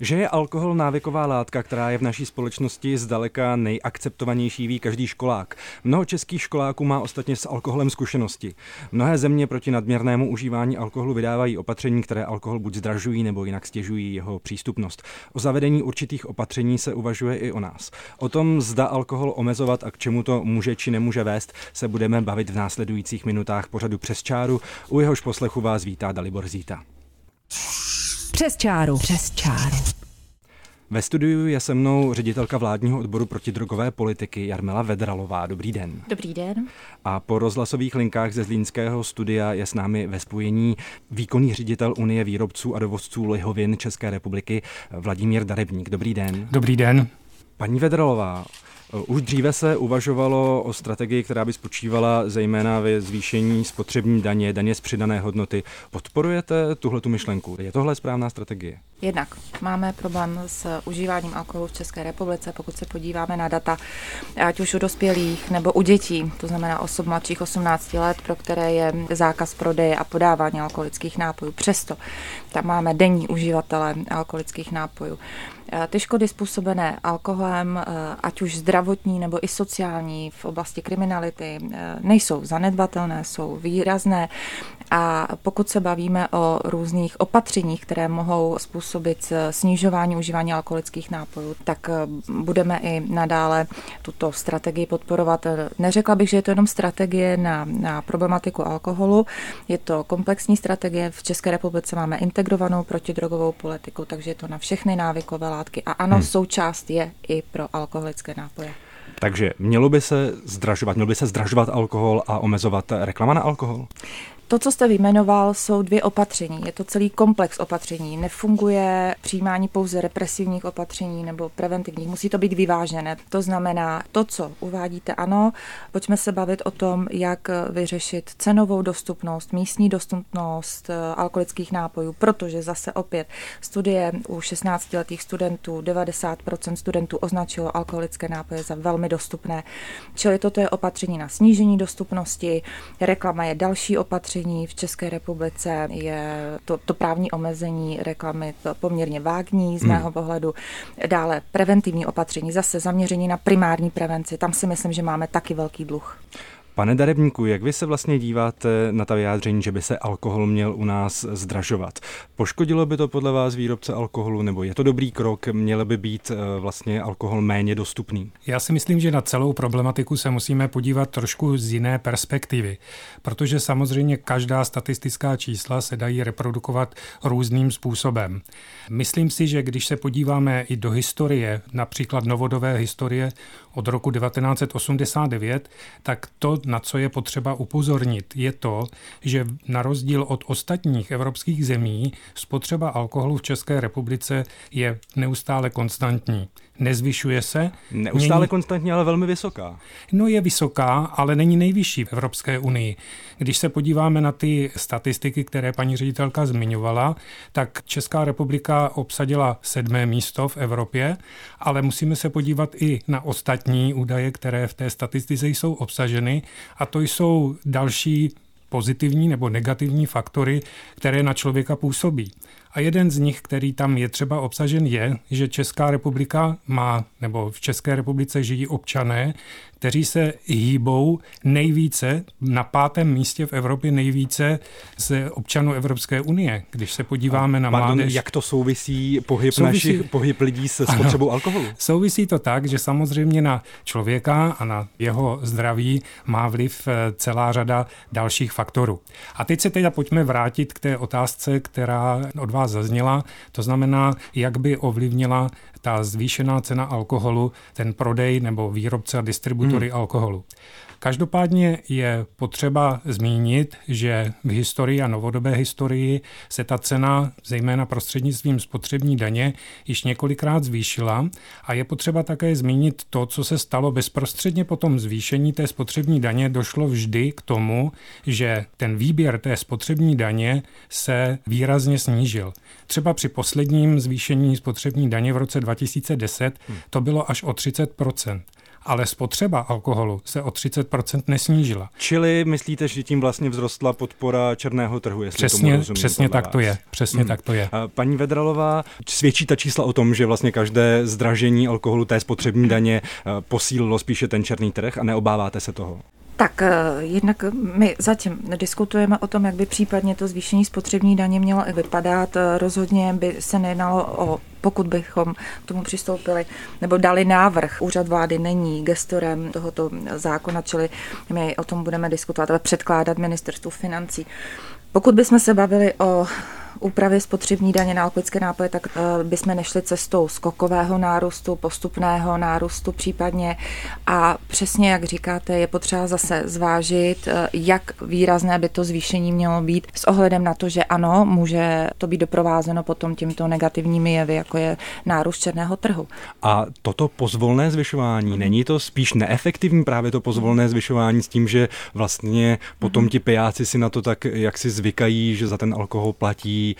Že je alkohol návyková látka, která je v naší společnosti zdaleka nejakceptovanější, ví každý školák. Mnoho českých školáků má ostatně s alkoholem zkušenosti. Mnohé země proti nadměrnému užívání alkoholu vydávají opatření, které alkohol buď zdražují nebo jinak stěžují jeho přístupnost. O zavedení určitých opatření se uvažuje i o nás. O tom, zda alkohol omezovat a k čemu to může či nemůže vést, se budeme bavit v následujících minutách pořadu přes čáru. U jehož poslechu vás vítá Dalibor Zíta. Přes čáru. Přes čáru. Ve studiu je se mnou ředitelka vládního odboru protidrogové politiky Jarmila Vedralová. Dobrý den. Dobrý den. A po rozhlasových linkách ze Zlínského studia je s námi ve spojení výkonný ředitel Unie výrobců a dovozců lihovin České republiky Vladimír Darebník. Dobrý den. Dobrý den. Paní Vedralová, už dříve se uvažovalo o strategii, která by spočívala zejména ve zvýšení spotřební daně, daně z přidané hodnoty. Podporujete tuhle tu myšlenku? Je tohle správná strategie? Jednak máme problém s užíváním alkoholu v České republice, pokud se podíváme na data, ať už u dospělých nebo u dětí, to znamená osob mladších 18 let, pro které je zákaz prodeje a podávání alkoholických nápojů. Přesto tam máme denní uživatele alkoholických nápojů. Ty škody způsobené alkoholem, ať už zdravotní nebo i sociální v oblasti kriminality, nejsou zanedbatelné, jsou výrazné. A pokud se bavíme o různých opatřeních, které mohou způsobit snižování užívání alkoholických nápojů, tak budeme i nadále tuto strategii podporovat. Neřekla bych, že je to jenom strategie na, na problematiku alkoholu, je to komplexní strategie. V České republice máme integrovanou protidrogovou politiku, takže je to na všechny návykové látky. A ano, hmm. součást je i pro alkoholické nápoje. Takže mělo by se zdražovat, mělo by se zdražovat alkohol a omezovat reklama na alkohol? To, co jste vyjmenoval, jsou dvě opatření. Je to celý komplex opatření. Nefunguje přijímání pouze represivních opatření nebo preventivních. Musí to být vyvážené. To znamená, to, co uvádíte, ano, pojďme se bavit o tom, jak vyřešit cenovou dostupnost, místní dostupnost eh, alkoholických nápojů, protože zase opět studie u 16-letých studentů, 90% studentů označilo alkoholické nápoje za velmi dostupné. Čili toto je opatření na snížení dostupnosti, reklama je další opatření, opatření v České republice je to, to právní omezení reklamy to poměrně vágní z hmm. mého hmm. pohledu. Dále preventivní opatření, zase zaměření na primární prevenci. Tam si myslím, že máme taky velký dluh. Pane Darebníku, jak vy se vlastně díváte na ta vyjádření, že by se alkohol měl u nás zdražovat? Poškodilo by to podle vás výrobce alkoholu, nebo je to dobrý krok, měl by být eh, vlastně alkohol méně dostupný? Já si myslím, že na celou problematiku se musíme podívat trošku z jiné perspektivy, protože samozřejmě každá statistická čísla se dají reprodukovat různým způsobem. Myslím si, že když se podíváme i do historie, například novodové historie od roku 1989, tak to, na co je potřeba upozornit, je to, že na rozdíl od ostatních evropských zemí spotřeba alkoholu v České republice je neustále konstantní nezvyšuje se. Neustále není... konstantně, ale velmi vysoká. No je vysoká, ale není nejvyšší v Evropské unii. Když se podíváme na ty statistiky, které paní ředitelka zmiňovala, tak Česká republika obsadila sedmé místo v Evropě, ale musíme se podívat i na ostatní údaje, které v té statistice jsou obsaženy a to jsou další pozitivní nebo negativní faktory, které na člověka působí. A jeden z nich, který tam je třeba obsažen, je, že Česká republika má, nebo v České republice žijí občané, kteří se hýbou nejvíce, na pátém místě v Evropě nejvíce z občanů Evropské unie. Když se podíváme na Pardon, mládež... Jak to souvisí pohyb souvisí, našich, pohyb lidí se spotřebou ano, alkoholu? Souvisí to tak, že samozřejmě na člověka a na jeho zdraví má vliv eh, celá řada dalších faktorů. A teď se teda pojďme vrátit k té otázce, která od vás zazněla, to znamená, jak by ovlivnila ta zvýšená cena alkoholu ten prodej nebo výrobce a distribuce kultury hmm. alkoholu. Každopádně je potřeba zmínit, že v historii a novodobé historii se ta cena, zejména prostřednictvím spotřební daně, již několikrát zvýšila a je potřeba také zmínit to, co se stalo bezprostředně po tom zvýšení té spotřební daně, došlo vždy k tomu, že ten výběr té spotřební daně se výrazně snížil. Třeba při posledním zvýšení spotřební daně v roce 2010 to bylo až o 30 ale spotřeba alkoholu se o 30% nesnížila. Čili myslíte, že tím vlastně vzrostla podpora černého trhu? Jestli přesně tomu rozumím, přesně tak vás. to je. Přesně hmm. tak to je. Paní Vedralová, svědčí ta čísla o tom, že vlastně každé zdražení alkoholu té spotřební daně eh, posílilo spíše ten černý trh a neobáváte se toho? Tak eh, jednak my zatím nediskutujeme o tom, jak by případně to zvýšení spotřební daně mělo vypadat. Eh, rozhodně by se nejednalo o pokud bychom k tomu přistoupili nebo dali návrh, úřad vlády není gestorem tohoto zákona, čili my o tom budeme diskutovat, ale předkládat ministerstvu financí. Pokud bychom se bavili o úpravy spotřební daně na alkoholické nápoje, tak uh, bychom nešli cestou skokového nárůstu, postupného nárůstu případně. A přesně jak říkáte, je potřeba zase zvážit, uh, jak výrazné by to zvýšení mělo být s ohledem na to, že ano, může to být doprovázeno potom tímto negativními jevy, jako je nárůst černého trhu. A toto pozvolné zvyšování, není to spíš neefektivní právě to pozvolné zvyšování s tím, že vlastně potom mhm. ti pijáci si na to tak jak si zvykají, že za ten alkohol platí die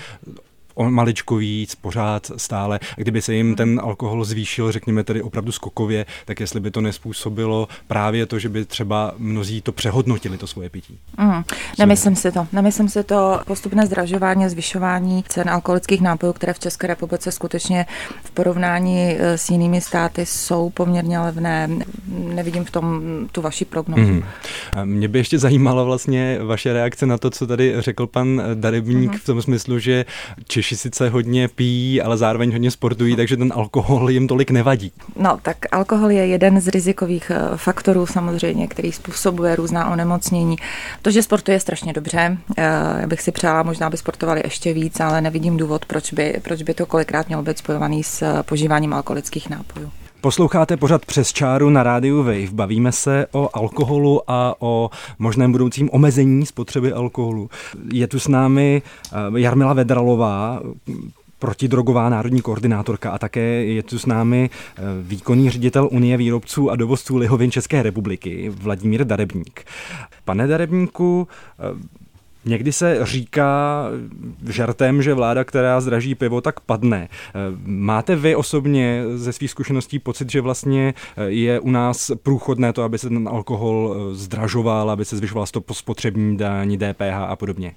o maličko víc, pořád stále. Kdyby se jim ten alkohol zvýšil, řekněme tedy opravdu skokově, tak jestli by to nespůsobilo právě to, že by třeba mnozí to přehodnotili, to svoje pití. Mm, nemyslím si to. Nemyslím si to postupné zdražování a zvyšování cen alkoholických nápojů, které v České republice skutečně v porovnání eh, s jinými státy jsou poměrně levné. Nevidím v tom tu vaši prognozu. Mm. Mě by ještě zajímala vlastně vaše reakce na to, co tady řekl pan Darebník mm. v tom smyslu, že Češi Češi sice hodně pijí, ale zároveň hodně sportují, takže ten alkohol jim tolik nevadí. No, tak alkohol je jeden z rizikových eh, faktorů samozřejmě, který způsobuje různá onemocnění. To, že sportuje je strašně dobře. Eh, já bych si přála, možná by sportovali ještě víc, ale nevidím důvod, proč by, proč by to kolikrát mělo být spojovaný s eh, požíváním alkoholických nápojů. Posloucháte pořad přes čáru na rádiu Wave. Bavíme se o alkoholu a o možném budoucím omezení spotřeby alkoholu. Je tu s námi eh, Jarmila Vedralová, protidrogová národní koordinátorka a také je tu s námi eh, výkonný ředitel Unie výrobců a dovozců lihovin České republiky Vladimír Darebník. Pane Darebníku, eh, Někdy se říká žartem, že vláda, která zdraží pivo, tak padne. Máte vy osobně ze svých zkušeností pocit, že vlastně je u nás průchodné to, aby se ten alkohol zdražoval, aby se zvyšovala spotřební daň, DPH a podobně?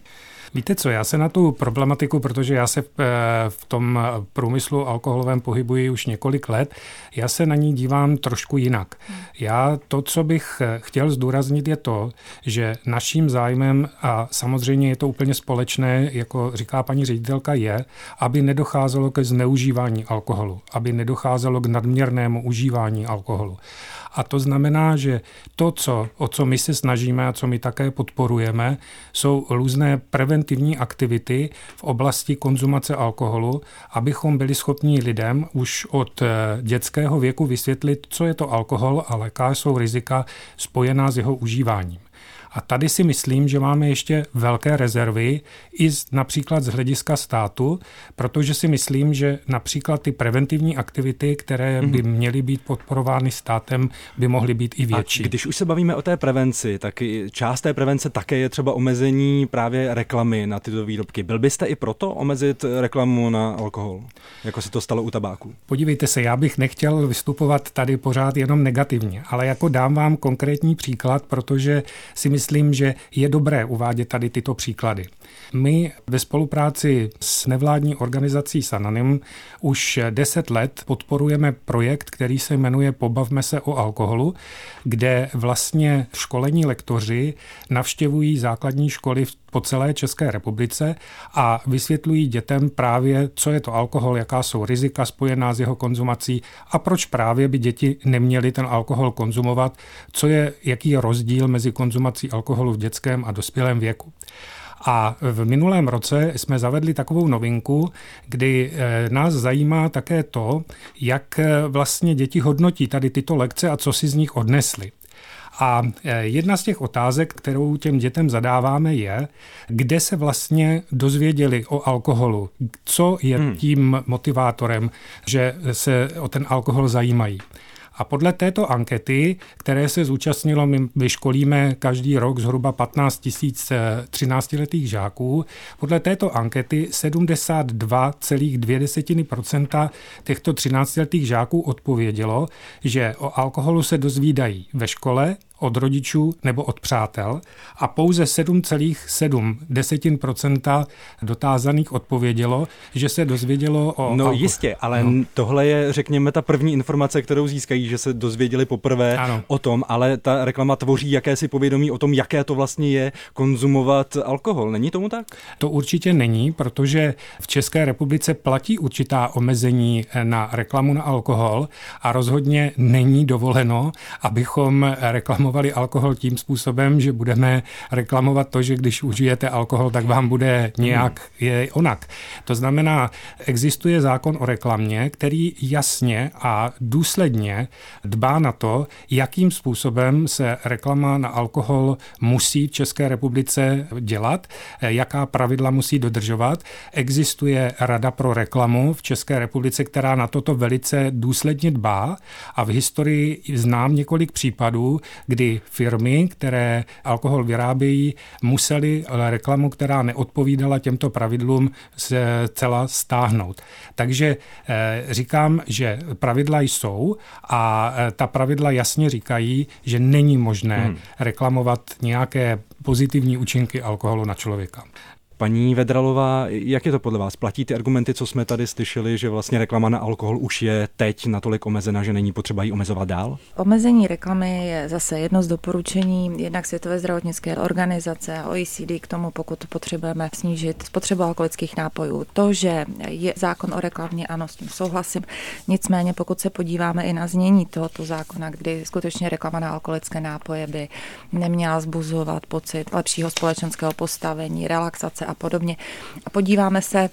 Víte co, já se na tu problematiku, protože já se v, eh, v tom průmyslu alkoholovém pohybuji už několik let, já se na ní dívám trošku jinak. Já to, co bych eh, chtěl zdůraznit, je to, že naším zájmem, a samozřejmě je to úplně společné, jako říká paní ředitelka, je, aby nedocházelo ke zneužívání alkoholu, aby nedocházelo k nadměrnému užívání alkoholu. A to znamená, že to, co, o co my se snažíme a co my také podporujeme, jsou různé preventivní aktivity v oblasti konzumace alkoholu, abychom byli schopni lidem už od eh, dětského věku vysvětlit, co je to alkohol a jaká jsou rizika spojená s jeho užíváním. A tady si myslím, že máme ještě velké rezervy i z, například z hlediska státu, protože si myslím, že například ty preventivní aktivity, které by mhm. měly být podporovány státem, by mohly být i větší. A když už se bavíme o té prevenci, tak část té prevence také je třeba omezení právě reklamy na tyto výrobky. Byl byste i proto omezit reklamu na alkohol, jako se to stalo u tabáku? Podívejte se, já bych nechtěl vystupovat tady pořád jenom negativně, ale jako dám vám konkrétní příklad, protože si myslím, že je dobré uvádět tady tyto příklady. My ve spolupráci s nevládní organizací Sananim už 10 let podporujeme projekt, který se jmenuje Pobavme se o alkoholu, kde vlastně školení lektoři navštěvují základní školy po celé České republice a vysvětlují dětem právě, co je to alkohol, jaká jsou rizika spojená s jeho konzumací a proč právě by děti neměly ten alkohol konzumovat, co je, jaký je rozdíl mezi konzumací alkoholu v dětském a dospělém věku. A v minulém roce jsme zavedli takovou novinku, kdy eh, nás zajímá také to, jak eh, vlastně děti hodnotí tady tyto lekce a co si z nich odnesly. A eh, jedna z těch otázek, kterou těm dětem zadáváme, je, kde se vlastně dozvěděli o alkoholu, co je hmm. tím motivátorem, že se o ten alkohol zajímají. A podle této ankety, které se zúčastnilo, my vyškolíme každý rok zhruba 15 tisíc 13-letých žáků, podle této ankety 72,2% těchto 13-letých žáků odpovědělo, že o alkoholu se dozvídají ve škole, od rodičů nebo od přátel a pouze 7,7% dotázaných odpovědělo, že se dozvědělo o No alkohol. jistě, ale no. tohle je, řekněme, ta první informace, kterou získají, že se dozvěděli poprvé ano. o tom, ale ta reklama tvoří jakési povědomí o tom, jaké to vlastně je konzumovat alkohol. Není tomu tak? To určitě není, protože v České republice platí určitá omezení na reklamu na alkohol a rozhodně není dovoleno, abychom reklamovali reklamovali alkohol tím způsobem, že budeme reklamovat to, že když užijete alkohol, tak vám bude nějak je onak. To znamená, existuje zákon o reklamě, který jasně a důsledně dbá na to, jakým způsobem se reklama na alkohol musí v České republice dělat, jaká pravidla musí dodržovat. Existuje Rada pro reklamu v České republice, která na toto velice důsledně dbá a v historii znám několik případů, kdy kdy firmy, které alkohol vyrábějí, museli reklamu, která neodpovídala těmto pravidlům, se celá stáhnout. Takže eh, říkám, že pravidla jsou a eh, ta pravidla jasně říkají, že není možné hmm. reklamovat nějaké pozitivní účinky alkoholu na člověka. Paní Vedralová, jak je to podle vás? Platí ty argumenty, co jsme tady slyšeli, že vlastně reklama na alkohol už je teď natolik omezena, že není potřeba ji omezovat dál? Omezení reklamy je zase jedno z doporučení jednak Světové zdravotnické organizace OECD k tomu, pokud potřebujeme snížit spotřebu alkoholických nápojů. To, že je zákon o reklamě, ano, s tím souhlasím. Nicméně, pokud se podíváme i na znění tohoto zákona, kdy skutečně reklama na alkoholické nápoje by neměla zbuzovat pocit lepšího společenského postavení, relaxace a podobně. A podíváme se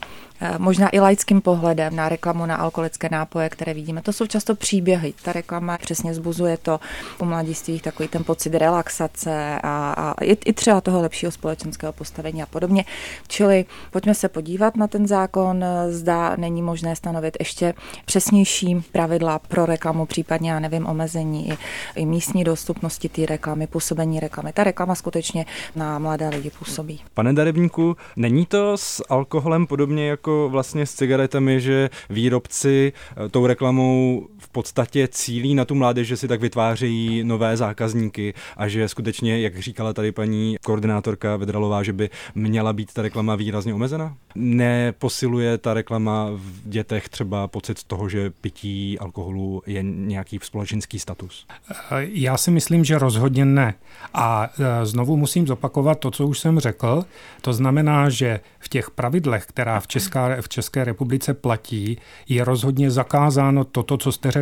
možná i laickým pohledem na reklamu na alkoholické nápoje, které vidíme. To jsou často příběhy. Ta reklama přesně zbuzuje to u mladistvých takový ten pocit relaxace a, a i, i třeba toho lepšího společenského postavení a podobně. Čili pojďme se podívat na ten zákon. Zda není možné stanovit ještě přesnější pravidla pro reklamu, případně, já nevím, omezení i, i místní dostupnosti té reklamy, působení reklamy. Ta reklama skutečně na mladé lidi působí. Pane Darevníku, není to s alkoholem podobně jako vlastně s cigaretami, že výrobci eh, tou reklamou v podstatě cílí na tu mládež, že si tak vytvářejí nové zákazníky a že skutečně, jak říkala tady paní koordinátorka Vedralová, že by měla být ta reklama výrazně omezena? Neposiluje ta reklama v dětech třeba pocit toho, že pití alkoholu je nějaký společenský status? Eh, já si myslím, že rozhodně ne. A eh, znovu musím zopakovat to, co už jsem řekl. To znamená, že v těch pravidlech, která v České v České republice platí, je rozhodně zakázáno toto, co jste řekl.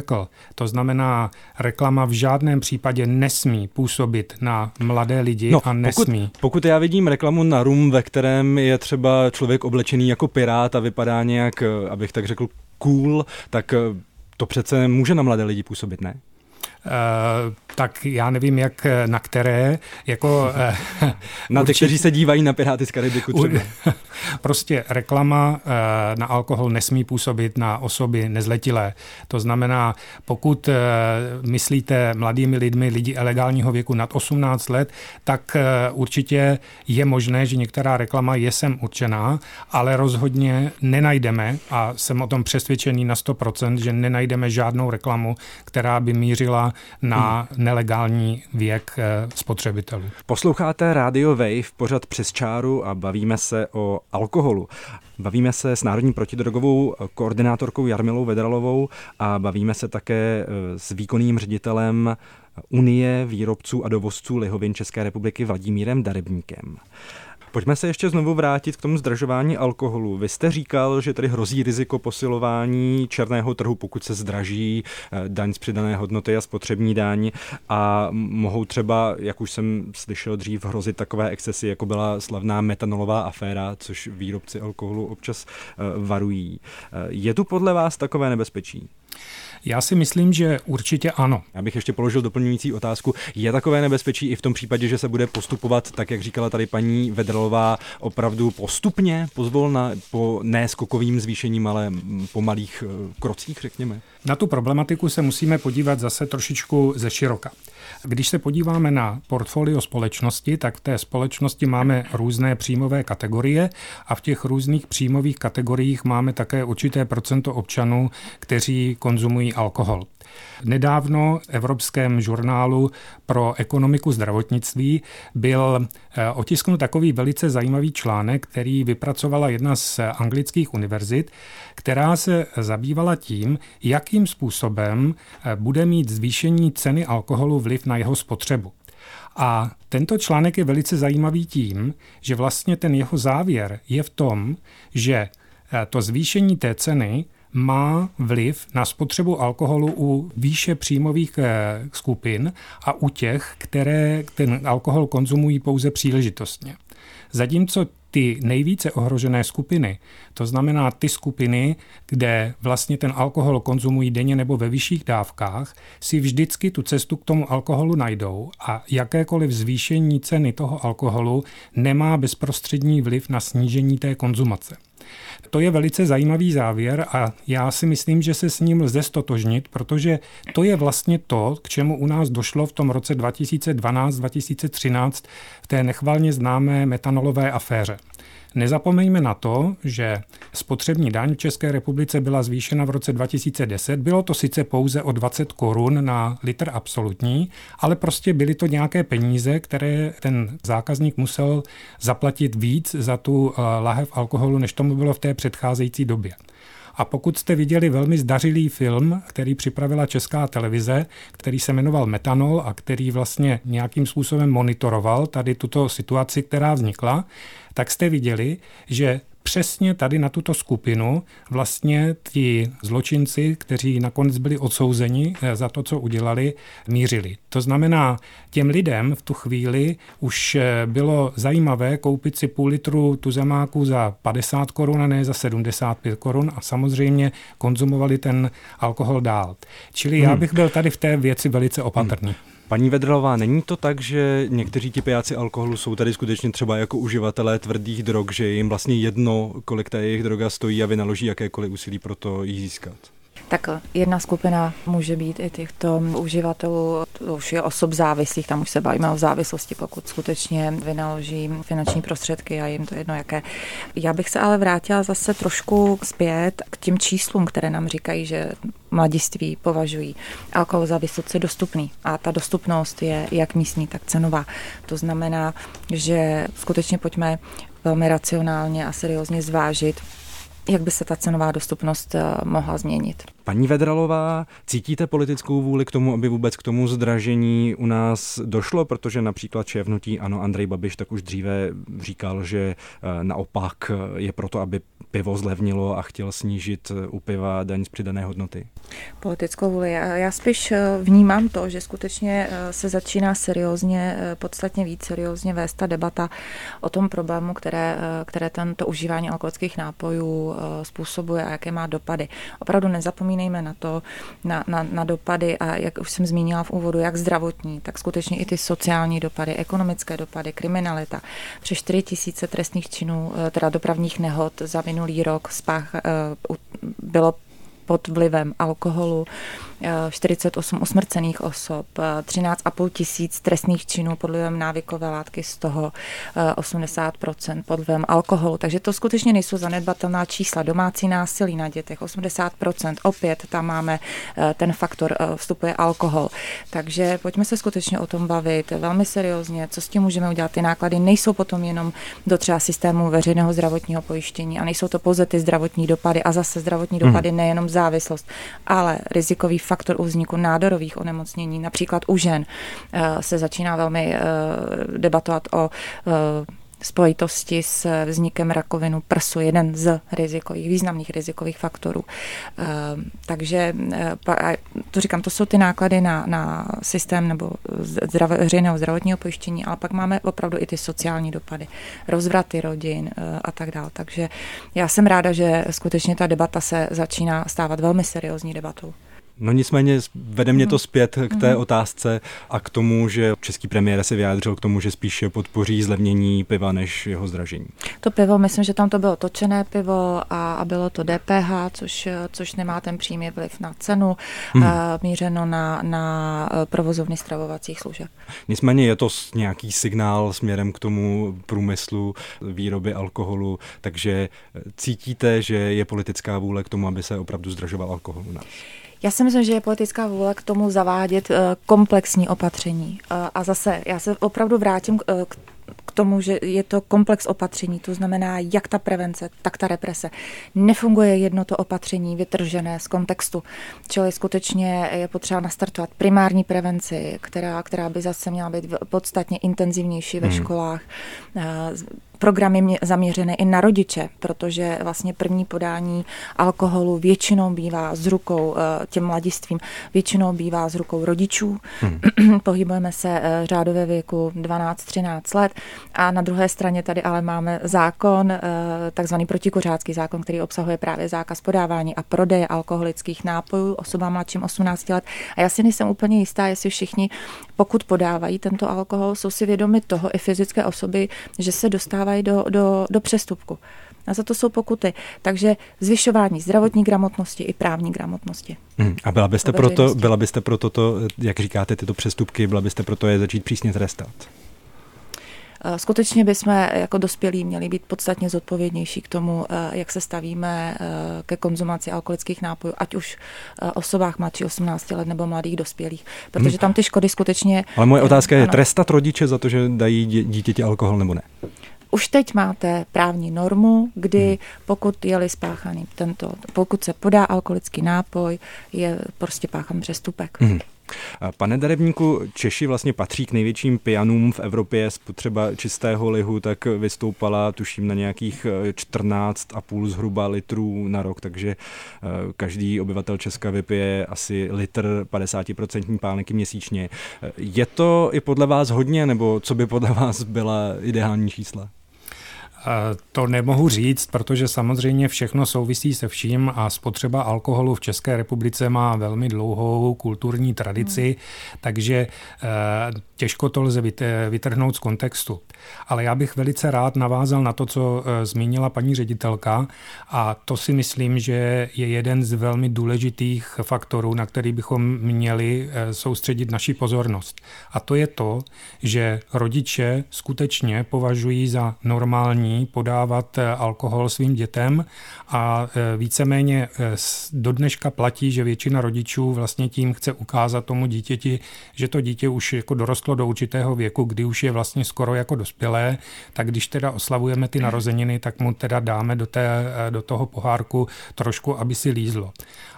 To znamená, reklama v žádném případě nesmí působit na mladé lidi no, a nesmí. Pokud, pokud já vidím reklamu na rum, ve kterém je třeba člověk oblečený jako pirát a vypadá nějak, abych tak řekl, cool, tak to přece může na mladé lidi působit, ne? Uh, tak já nevím, jak na které. Jako, uh, na ty, kteří se dívají na Piráty z Karibiku třeba. prostě reklama na alkohol nesmí působit na osoby nezletilé. To znamená, pokud myslíte mladými lidmi, lidi ilegálního věku nad 18 let, tak určitě je možné, že některá reklama je sem určená, ale rozhodně nenajdeme, a jsem o tom přesvědčený na 100%, že nenajdeme žádnou reklamu, která by mířila na hmm. nelegální věk eh, spotřebitelů. Posloucháte Radio Wave, pořad přes čáru a bavíme se o alkoholu. Bavíme se s Národní protidrogovou koordinátorkou Jarmilou Vedralovou a bavíme se také eh, s výkonným ředitelem Unie výrobců a dovozců lihovin České republiky Vladimírem Darebníkem. Pojďme se ještě znovu vrátit k tomu zdražování alkoholu. Vy jste říkal, že tady hrozí riziko posilování černého trhu, pokud se zdraží eh, daň z přidané hodnoty a spotřební daň a mohou třeba, jak už jsem slyšel dřív, hrozit takové excesy, jako byla slavná metanolová aféra, což výrobci alkoholu občas eh, varují. Eh, je tu podle vás takové nebezpečí? Já si myslím, že určitě ano. Já bych ještě položil doplňující otázku. Je takové nebezpečí i v tom případě, že se bude postupovat, tak jak říkala tady paní Vedrlová, opravdu postupně, pozvolna, po neskokovým zvýšením, ale po malých eh, krocích, řekněme? Na tu problematiku se musíme podívat zase trošičku ze široka. Když se podíváme na portfolio společnosti, tak v té společnosti máme různé příjmové kategorie a v těch různých příjmových kategoriích máme také určité procento občanů, kteří konzumují alkohol. Nedávno v Evropském žurnálu pro ekonomiku zdravotnictví byl eh, otisknut takový velice zajímavý článek, který vypracovala jedna z anglických univerzit, která se zabývala tím, jakým způsobem eh, bude mít zvýšení ceny alkoholu vliv na jeho spotřebu. A tento článek je velice zajímavý tím, že vlastně ten jeho závěr je v tom, že eh, to zvýšení té ceny má vliv na spotřebu alkoholu u výše příjmových eh, skupin a u těch, které ten alkohol konzumují pouze příležitostně. Zatímco ty nejvíce ohrožené skupiny, to znamená ty skupiny, kde vlastně ten alkohol konzumují denně nebo ve vyšších dávkách, si vždycky tu cestu k tomu alkoholu najdou a jakékoliv zvýšení ceny toho alkoholu nemá bezprostřední vliv na snížení té konzumace. To je velice zajímavý závěr a já si myslím, že se s ním lze stotožnit, protože to je vlastně to, k čemu u nás došlo v tom roce 2012-2013 v té nechvalně známé metanolové aféře. Nezapomeňme na to, že spotřební daň v České republice byla zvýšena v roce 2010. Bylo to sice pouze o 20 korun na litr absolutní, ale prostě byly to nějaké peníze, které ten zákazník musel zaplatit víc za tu eh, lahev alkoholu, než tomu bylo v té předcházející době. A pokud jste viděli velmi zdařilý film, který připravila česká televize, který se jmenoval Metanol a který vlastně nějakým způsobem monitoroval tady tuto situaci, která vznikla, tak jste viděli, že přesně tady na tuto skupinu vlastně ti zločinci, kteří nakonec byli odsouzeni eh, za to, co udělali, mířili. To znamená, těm lidem v tu chvíli už eh, bylo zajímavé koupit si půl litru tuzemáku za 50 korun a ne za 75 korun a samozřejmě konzumovali ten alkohol dál. Čili hmm. já bych byl tady v té věci velice opatrný. Hmm. Paní Vedrlová, není to tak, že někteří ti pijáci alkoholu jsou tady skutečně třeba jako uživatelé tvrdých drog, že jim vlastně jedno, kolik ta jejich droga stojí a vynaloží jakékoliv úsilí pro to ji získat? Tak jedna skupina může být i těchto uživatelů, to už je osob závislých, tam už se bavíme o závislosti, pokud skutečně vynaloží finanční prostředky a jim to jedno jaké. Já bych se ale vrátila zase trošku zpět k těm číslům, které nám říkají, že mladiství považují alkohol za vysoce dostupný. A ta dostupnost je jak místní, tak cenová. To znamená, že skutečně pojďme velmi racionálně a seriózně zvážit, jak by se ta cenová dostupnost eh, mohla změnit. Paní Vedralová, cítíte politickou vůli k tomu, aby vůbec k tomu zdražení u nás došlo, protože například šéf hnutí Ano Andrej Babiš tak už dříve říkal, že eh, naopak je proto, aby pivo zlevnilo a chtěl snížit eh, u piva daň z přidané hodnoty? Politickou vůli. Já spíš vnímám to, že skutečně se začíná seriózně, podstatně víc seriózně vést ta debata o tom problému, které, které tento užívání alkoholických nápojů způsobuje a jaké má dopady. Opravdu nezapomínejme na to, na, na, na dopady a jak už jsem zmínila v úvodu, jak zdravotní, tak skutečně i ty sociální dopady, ekonomické dopady, kriminalita. Přes 4 tisíce trestných činů, eh, teda dopravních nehod za minulý rok spách, eh, bylo pod vlivem alkoholu, 48 usmrcených osob, 13,5 tisíc trestných činů pod vlivem návykové látky, z toho 80% pod vlivem alkoholu. Takže to skutečně nejsou zanedbatelná čísla. Domácí násilí na dětech 80%, opět tam máme eh, ten faktor, eh, vstupuje alkohol. Takže pojďme se skutečně o tom bavit velmi seriózně, co s tím můžeme udělat. Ty náklady nejsou potom jenom do třeba systému veřejného zdravotního pojištění a nejsou to pouze ty zdravotní dopady a zase zdravotní mhm. dopady nejenom závislost, ale rizikový faktor u vzniku nádorových onemocnění. Například u žen eh, se začíná velmi eh, debatovat o eh, spojitosti s vznikem rakovinu prsu, jeden z rizikových, významných rizikových faktorů. Takže to říkám, to jsou ty náklady na, na systém nebo zdrav, zdravotního pojištění, ale pak máme opravdu i ty sociální dopady, rozvraty rodin a tak dále. Takže já jsem ráda, že skutečně ta debata se začíná stávat velmi seriózní debatou. No nicméně vede mě to mhm. zpět k té mhm. otázce a k tomu, že český premiér se vyjádřil k tomu, že spíše podpoří zlevnění piva než jeho zdražení. To pivo, myslím, že tam to bylo točené pivo a, a bylo to DPH, což, což nemá ten přímý vliv na cenu, hmm. a, mířeno na, na e, provozovny stravovacích služeb. Nicméně je to nějaký signál směrem k tomu průmyslu výroby alkoholu, takže e, cítíte, že je politická vůle k tomu, aby se opravdu zdražoval alkohol u nás? Já si myslím, že je politická vůle k tomu zavádět eh, komplexní opatření. Eh, a zase, já se opravdu vrátím eh, k k tomu, že je to komplex opatření, to znamená jak ta prevence, tak ta represe. Nefunguje jedno to opatření vytržené z kontextu, čili skutečně je potřeba nastartovat primární prevenci, která, která by zase měla být podstatně intenzivnější ve hmm. školách, programy zaměřené i na rodiče, protože vlastně první podání alkoholu většinou bývá z rukou eh, těm mladistvím, většinou bývá z rukou rodičů. Hmm. Pohybujeme se eh, řádové věku 12-13 let a na druhé straně tady ale máme zákon, eh, takzvaný protikuřácký zákon, který obsahuje právě zákaz podávání a prodeje alkoholických nápojů osobám mladším 18 let. A já si nejsem úplně jistá, jestli všichni, pokud podávají tento alkohol, jsou si vědomi toho i fyzické osoby, že se dostávají dostávají do, do, do přestupku. A za to jsou pokuty. Takže zvyšování zdravotní gramotnosti i právní gramotnosti. Hmm. A byla byste, proto, byla byste proto, to, jak říkáte, tyto přestupky, byla byste proto je začít přísně trestat? Eh, skutečně bychom jako dospělí měli být podstatně zodpovědnější k tomu, eh, jak se stavíme eh, ke konzumaci alkoholických nápojů, ať už osobách mladší 18 let nebo mladých dospělých, protože hmm. tam ty škody skutečně... Ale moje otázka je, ano. trestat rodiče za to, že dají dítěti alkohol nebo ne? Už teď máte právní normu, kdy hmm. pokud je-li spáchaný tento, pokud se podá alkoholický nápoj, je prostě páchan přestupek. Hmm. Pane Darebníku, Češi vlastně patří k největším pijanům v Evropě. Spotřeba čistého lihu tak vystoupala, tuším, na nějakých 14,5 zhruba litrů na rok, takže eh, každý obyvatel Česka vypije asi litr 50% pálniky měsíčně. Je to i podle vás hodně, nebo co by podle vás byla ideální čísla? To nemohu říct, protože samozřejmě všechno souvisí se vším a spotřeba alkoholu v České republice má velmi dlouhou kulturní tradici, hmm. takže eh, těžko to lze vytrhnout z kontextu. Ale já bych velice rád navázal na to, co eh, zmínila paní ředitelka a to si myslím, že je jeden z velmi důležitých faktorů, na který bychom měli eh, soustředit naši pozornost. A to je to, že rodiče skutečně považují za normální podávat eh, alkohol svým dětem. A eh, víceméně eh, do dneška platí, že většina rodičů vlastně tím chce ukázat tomu dítěti, že to dítě už jako dorostlo do určitého věku, kdy už je vlastně skoro jako dospělé, tak když teda oslavujeme ty narozeniny, tak mu teda dáme do, té, do toho pohárku trošku, aby si lízlo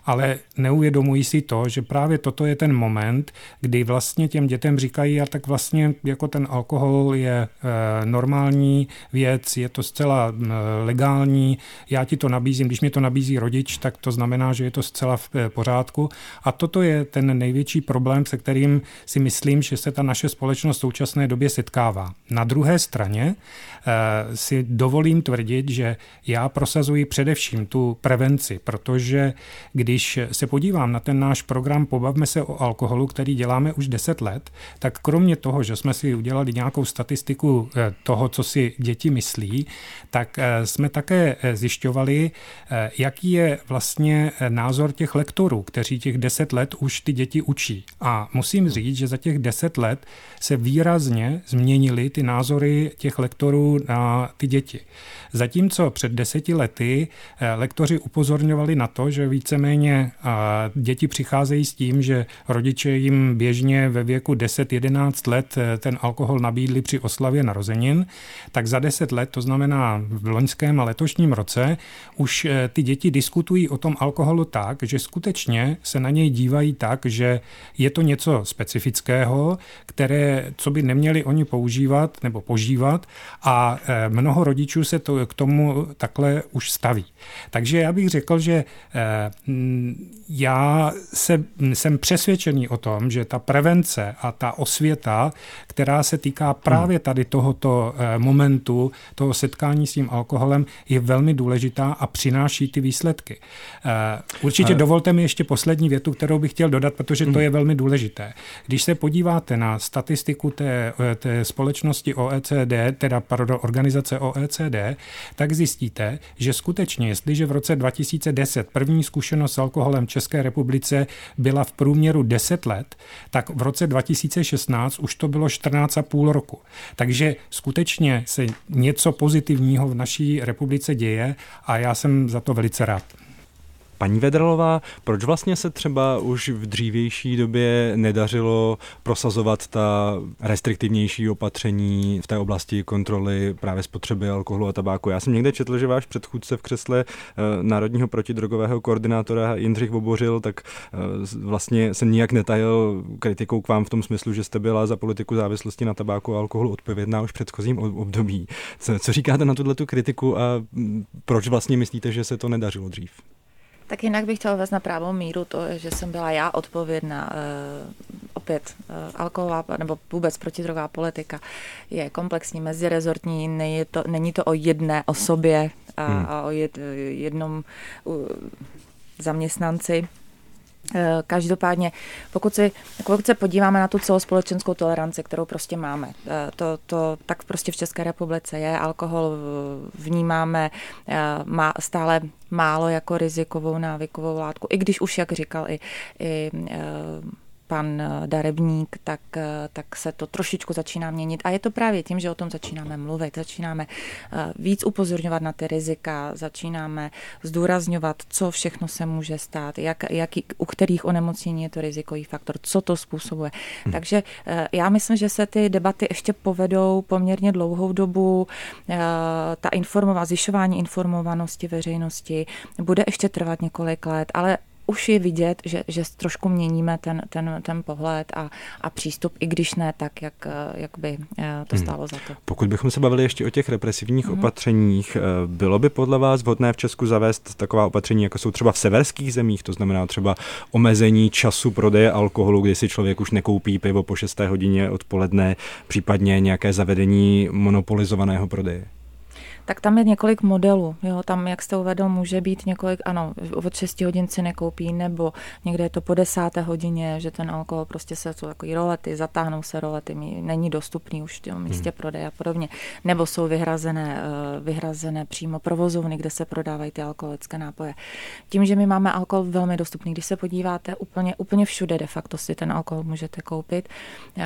ale neuvědomují si to, že právě toto je ten moment, kdy vlastně těm dětem říkají, a tak vlastně jako ten alkohol je e, normální věc, je to zcela e, legální, já ti to nabízím, když mi to nabízí rodič, tak to znamená, že je to zcela v e, pořádku. A toto je ten největší problém, se kterým si myslím, že se ta naše společnost v současné době setkává. Na druhé straně si dovolím tvrdit, že já prosazuji především tu prevenci, protože když když se podívám na ten náš program Pobavme se o alkoholu, který děláme už 10 let, tak kromě toho, že jsme si udělali nějakou statistiku eh, toho, co si děti myslí, tak eh, jsme také eh, zjišťovali, jaký je vlastně názor těch lektorů, kteří těch 10 let už ty děti učí. A musím říct, že za těch 10 let se výrazně změnily ty názory těch lektorů na ty děti. Zatímco před deseti lety lektoři upozorňovali na to, že víceméně Nicméně děti přicházejí s tím, že rodiče jim běžně ve věku 10-11 let eh, ten alkohol nabídli při oslavě narozenin, tak za 10 let, to znamená v loňském a letošním roce, už eh, ty děti diskutují o tom alkoholu tak, že skutečně se na něj dívají tak, že je to něco specifického, které, co by neměli oni používat nebo požívat a eh, mnoho rodičů se to k tomu takhle už staví. Takže já bych řekl, že já se, jsem přesvědčený o tom, že ta prevence a ta osvěta, která se týká právě tady tohoto eh, momentu, toho to setkání s tím alkoholem je velmi důležitá a přináší ty výsledky. Eh, určitě a... dovolte mi ještě poslední větu, kterou bych chtěl dodat, protože to hmm. je velmi důležité. Když se podíváte na statistiku té, té společnosti OECD, teda pardon, organizace OECD, tak zjistíte, že skutečně, jestliže v roce 2010 první zkušenost alkoholem v České republice byla v průměru 10 let, tak v roce 2016 už to bylo 14,5 roku. Takže skutečně se něco pozitivního v naší republice děje a já jsem za to velice rád. Paní Vedralová, proč vlastně se třeba už v dřívější době nedařilo prosazovat ta restriktivnější opatření v té oblasti kontroly právě spotřeby alkoholu a tabáku? Já jsem někde četl, že váš předchůdce v křesle eh, Národního protidrogového koordinátora Jindřich Vobořil, tak eh, vlastně se nijak netajil kritikou k vám v tom smyslu, že jste byla za politiku závislosti na tabáku a alkoholu odpovědná už v předchozím období. Co, co říkáte na tuto kritiku a mm, proč vlastně myslíte, že se to nedařilo dřív? Tak jinak bych chtěla vést na právou míru to, že jsem byla já odpovědná. Uh, opět uh, alkoholová nebo vůbec protidrogová politika je komplexní, mezirezortní, není to, není to o jedné osobě a, hmm. a o jed, jednom zaměstnanci. Eh, každopádně, pokud, si, pokud se podíváme na tu celospolečenskou toleranci, kterou prostě máme, eh, to, to tak prostě v České republice je. Alkohol vnímáme eh, má stále málo jako rizikovou návykovou látku, i když už, jak říkal i, i pan eh, Darebník, tak, eh, tak se to trošičku začíná měnit. A je to právě tím, že o tom začínáme mluvit, začínáme eh, víc upozorňovat na ty rizika, začínáme zdůrazňovat, co všechno se může stát, jak, jaký, u kterých onemocnění je to rizikový faktor, co to způsobuje. Hmm. Takže já myslím, že se ty debaty ještě povedou poměrně dlouhou dobu. Ta informová, zvyšování informovanosti veřejnosti bude ještě trvat několik let, ale už je vidět, že, že trošku měníme ten, ten, ten pohled a, a přístup, i když ne tak, jak, jak by eh, to hmm. stálo hmm. za to. Pokud bychom se bavili ještě o těch represivních hmm. opatřeních, eh, bylo by podle vás vhodné v Česku zavést taková opatření, jako jsou třeba v severských zemích, to znamená třeba omezení času prodeje alkoholu, kdy si člověk už nekoupí pivo po 6. hodině odpoledne, případně nějaké zavedení monopolizovaného prodeje? Tak tam je několik modelů. Jo, tam, jak jste uvedl, může být několik, ano, od 6 hodin si nekoupí, nebo někde je to po desáté hodině, že ten alkohol prostě se jsou takový rolety, zatáhnou se rolety, není dostupný už v tom místě hmm. prodeje a podobně. Nebo jsou vyhrazené, eh, vyhrazené přímo provozovny, kde se prodávají ty alkoholické nápoje. Tím, že my máme alkohol velmi dostupný, když se podíváte úplně, úplně všude de facto si ten alkohol můžete koupit, eh,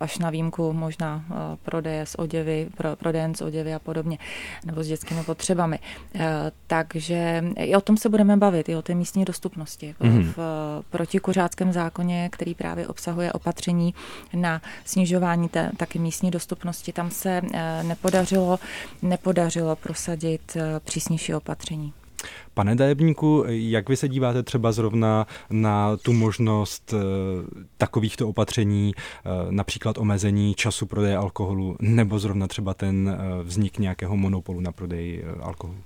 až na výjimku možná eh, prodeje z oděvy, prodejen z oděvy a podobně nebo s dětskými potřebami. Eh, takže i o tom se budeme bavit, i o té místní dostupnosti. Mm-hmm. V protikuřáckém zákoně, který právě obsahuje opatření na snižování té taky místní dostupnosti, tam se eh, nepodařilo, nepodařilo prosadit eh, přísnější opatření. Pane Dajebníku, jak vy se díváte třeba zrovna na tu možnost eh, takovýchto opatření, eh, například omezení času prodeje alkoholu, nebo zrovna třeba ten eh, vznik nějakého monopolu na prodej alkoholu?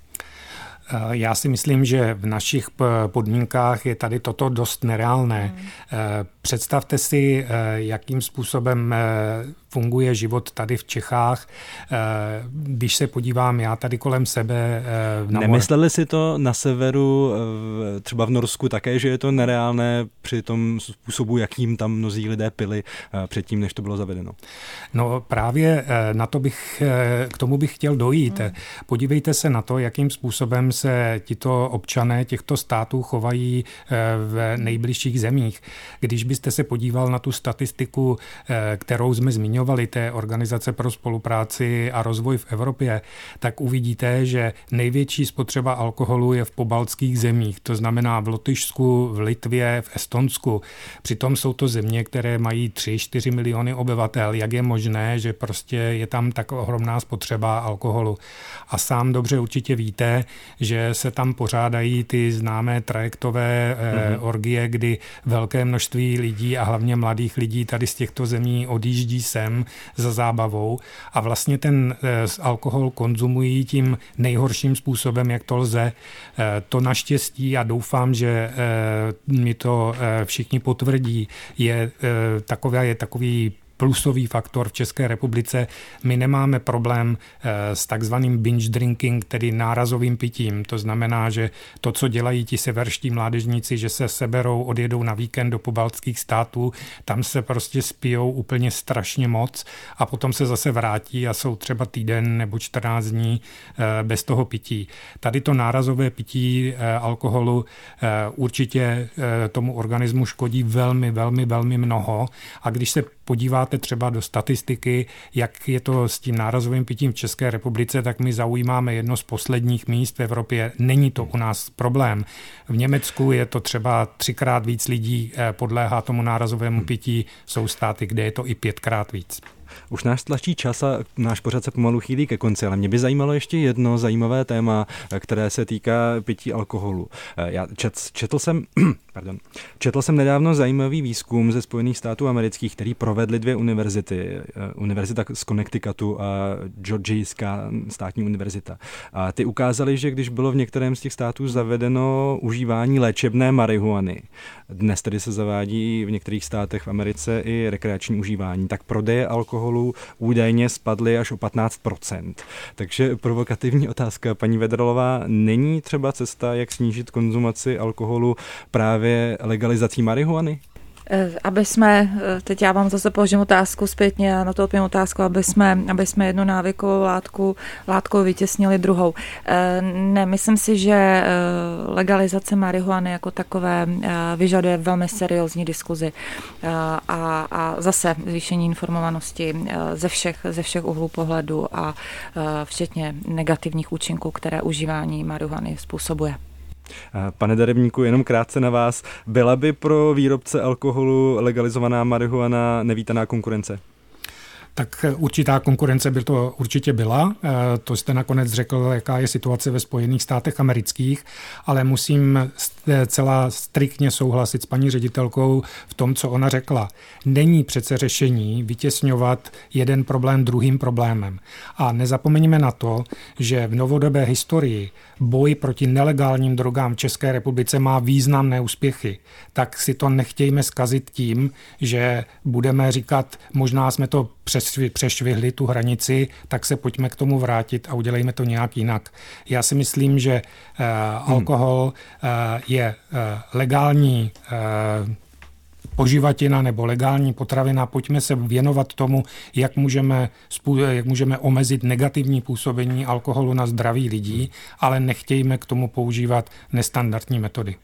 Já si myslím, že v našich podmínkách je tady toto dost nereálné. Hmm. Představte si, jakým způsobem funguje život tady v Čechách. Eh, když se podívám já tady kolem sebe... Eh, na Nemysleli si to na severu, eh, třeba v Norsku také, že je to nereálné při tom způsobu, jakým tam mnozí lidé pili předtím, než to bylo zavedeno? No právě na to bych, k tomu bych chtěl dojít. Hmm. Podívejte se na to, jakým způsobem se tito občané těchto států chovají v nejbližších zemích. Když byste se podíval na tu statistiku, kterou jsme zmiňovali, zmiňovali té Organizace pro spolupráci a rozvoj v Evropě, tak uvidíte, že největší spotřeba alkoholu je v pobaltských zemích, to znamená v Lotyšsku, v Litvě, v Estonsku. Přitom jsou to země, které mají 3-4 miliony obyvatel. Jak je možné, že prostě je tam tak ohromná spotřeba alkoholu? A sám dobře určitě víte, že se tam pořádají ty známé trajektové mm-hmm. orgie, kdy velké množství lidí a hlavně mladých lidí tady z těchto zemí odjíždí sem pitem za zábavou a vlastně ten eh, alkohol konzumují tím nejhorším způsobem, jak to lze. Eh, to naštěstí a doufám, že eh, mi to všichni potvrdí, je taková je takový plusový faktor v České republice. My nemáme problém eh, s takzvaným binge drinking, tedy nárazovým pitím. To znamená, že to, co dělají ti severští mládežníci, že se seberou, odjedou na víkend do pobaltských států, tam se prostě spijou úplně strašně moc a potom se zase vrátí a jsou třeba týden nebo 14 dní eh, bez toho pití. Tady to nárazové pití eh, alkoholu určitě tomu organismu škodí velmi, velmi, velmi mnoho a když se podíváte třeba do statistiky, jak je to s tím nárazovým pitím v České republice, tak my zaujímáme jedno z posledních míst v Evropě. Není to u nás problém. V Německu je to třeba třikrát víc lidí eh, podléhá tomu nárazovému pití, jsou státy, kde je to i pětkrát víc. Už náš tlačí čas a náš pořad se pomalu chýlí ke konci, ale mě by zajímalo ještě jedno zajímavé téma, které se týká pití alkoholu. Eh, já čet, četl jsem, pardon, četl jsem nedávno zajímavý výzkum ze Spojených států amerických, který provedly dvě univerzity. Eh, univerzita z Connecticutu a Georgijská státní univerzita. A ty ukázali, že když bylo v některém z těch států zavedeno užívání léčebné marihuany, dnes tedy se zavádí v některých státech v Americe i rekreační užívání, tak prodeje alkoholu údajně spadly až o 15%. Takže provokativní otázka, paní Vedralová, není třeba cesta, jak snížit konzumaci alkoholu právě legalizací marihuany? Eh, aby jsme, eh, teď já vám zase položím otázku zpětně a na to opět otázku, aby jsme, aby jsme jednu návykovou látku, látkou vytěsnili druhou. Eh, ne, myslím si, že legalizace marihuany jako takové vyžaduje velmi seriózní diskuzi a, a zase zvýšení informovanosti ze všech, ze všech uhlů pohledu a včetně negativních účinků, které užívání marihuany způsobuje. Pane Darebníku, jenom krátce na vás. Byla by pro výrobce alkoholu legalizovaná marihuana nevítaná konkurence? Tak určitá konkurence by to určitě byla. Eh, to jste nakonec řekl, jaká je situace ve Spojených státech amerických, ale musím celá striktně souhlasit s paní ředitelkou v tom, co ona řekla. Není přece řešení vytěsňovat jeden problém druhým problémem. A nezapomeňme na to, že v novodobé historii boj proti nelegálním drogám v České republice má významné úspěchy. Tak si to nechtějme zkazit tím, že budeme říkat, možná jsme to přešvihli tu hranici, tak se pojďme k tomu vrátit a udělejme to nějak jinak. Já si myslím, že uh, alkohol uh, je uh, legální poživatina nebo legální potravina, pojďme se věnovat tomu, jak můžeme, jak můžeme omezit negativní působení alkoholu na zdraví lidí, ale nechtějme k tomu používat nestandardní metody.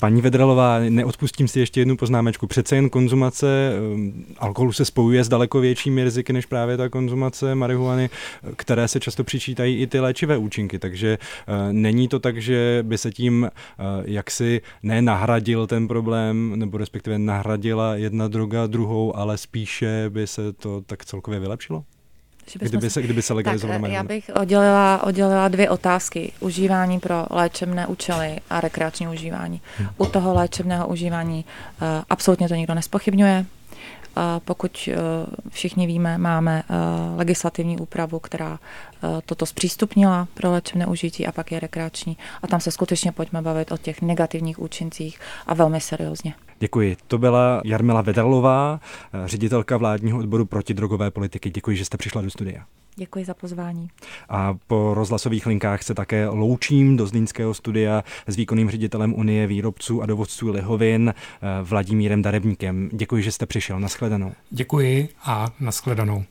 Paní Vedralová, neodpustím si ještě jednu poznámečku. Přece jen konzumace um, alkoholu se spojuje s daleko většími riziky než právě ta konzumace marihuany, které se často přičítají i ty léčivé účinky. Takže uh, není to tak, že by se tím uh, jaksi nenahradil ten problém, nebo respektive nahradila jedna droga druhou, ale spíše by se to tak celkově vylepšilo? Že kdyby, se, kdyby se legalizovala Tak Já bych oddělila, oddělila dvě otázky. Užívání pro léčebné účely a rekreační užívání. Hmm. U toho léčebného užívání uh, absolutně to nikdo nespochybňuje. Pokud eh, všichni víme, máme eh, legislativní úpravu, která toto zpřístupnila pro léčebné užití a pak je rekreační. A tam se skutečně pojďme bavit o těch negativních účincích a velmi seriózně. Děkuji. To byla Jarmila Vedralová, ředitelka vládního odboru protidrogové politiky. Děkuji, že jste přišla do studia. Děkuji za pozvání. A po rozhlasových linkách se také loučím do Zlínského studia s výkonným ředitelem Unie výrobců a dovozců lihovin Vladimírem Darebníkem. Děkuji, že jste přišel. Naschledanou. Děkuji a naschledanou.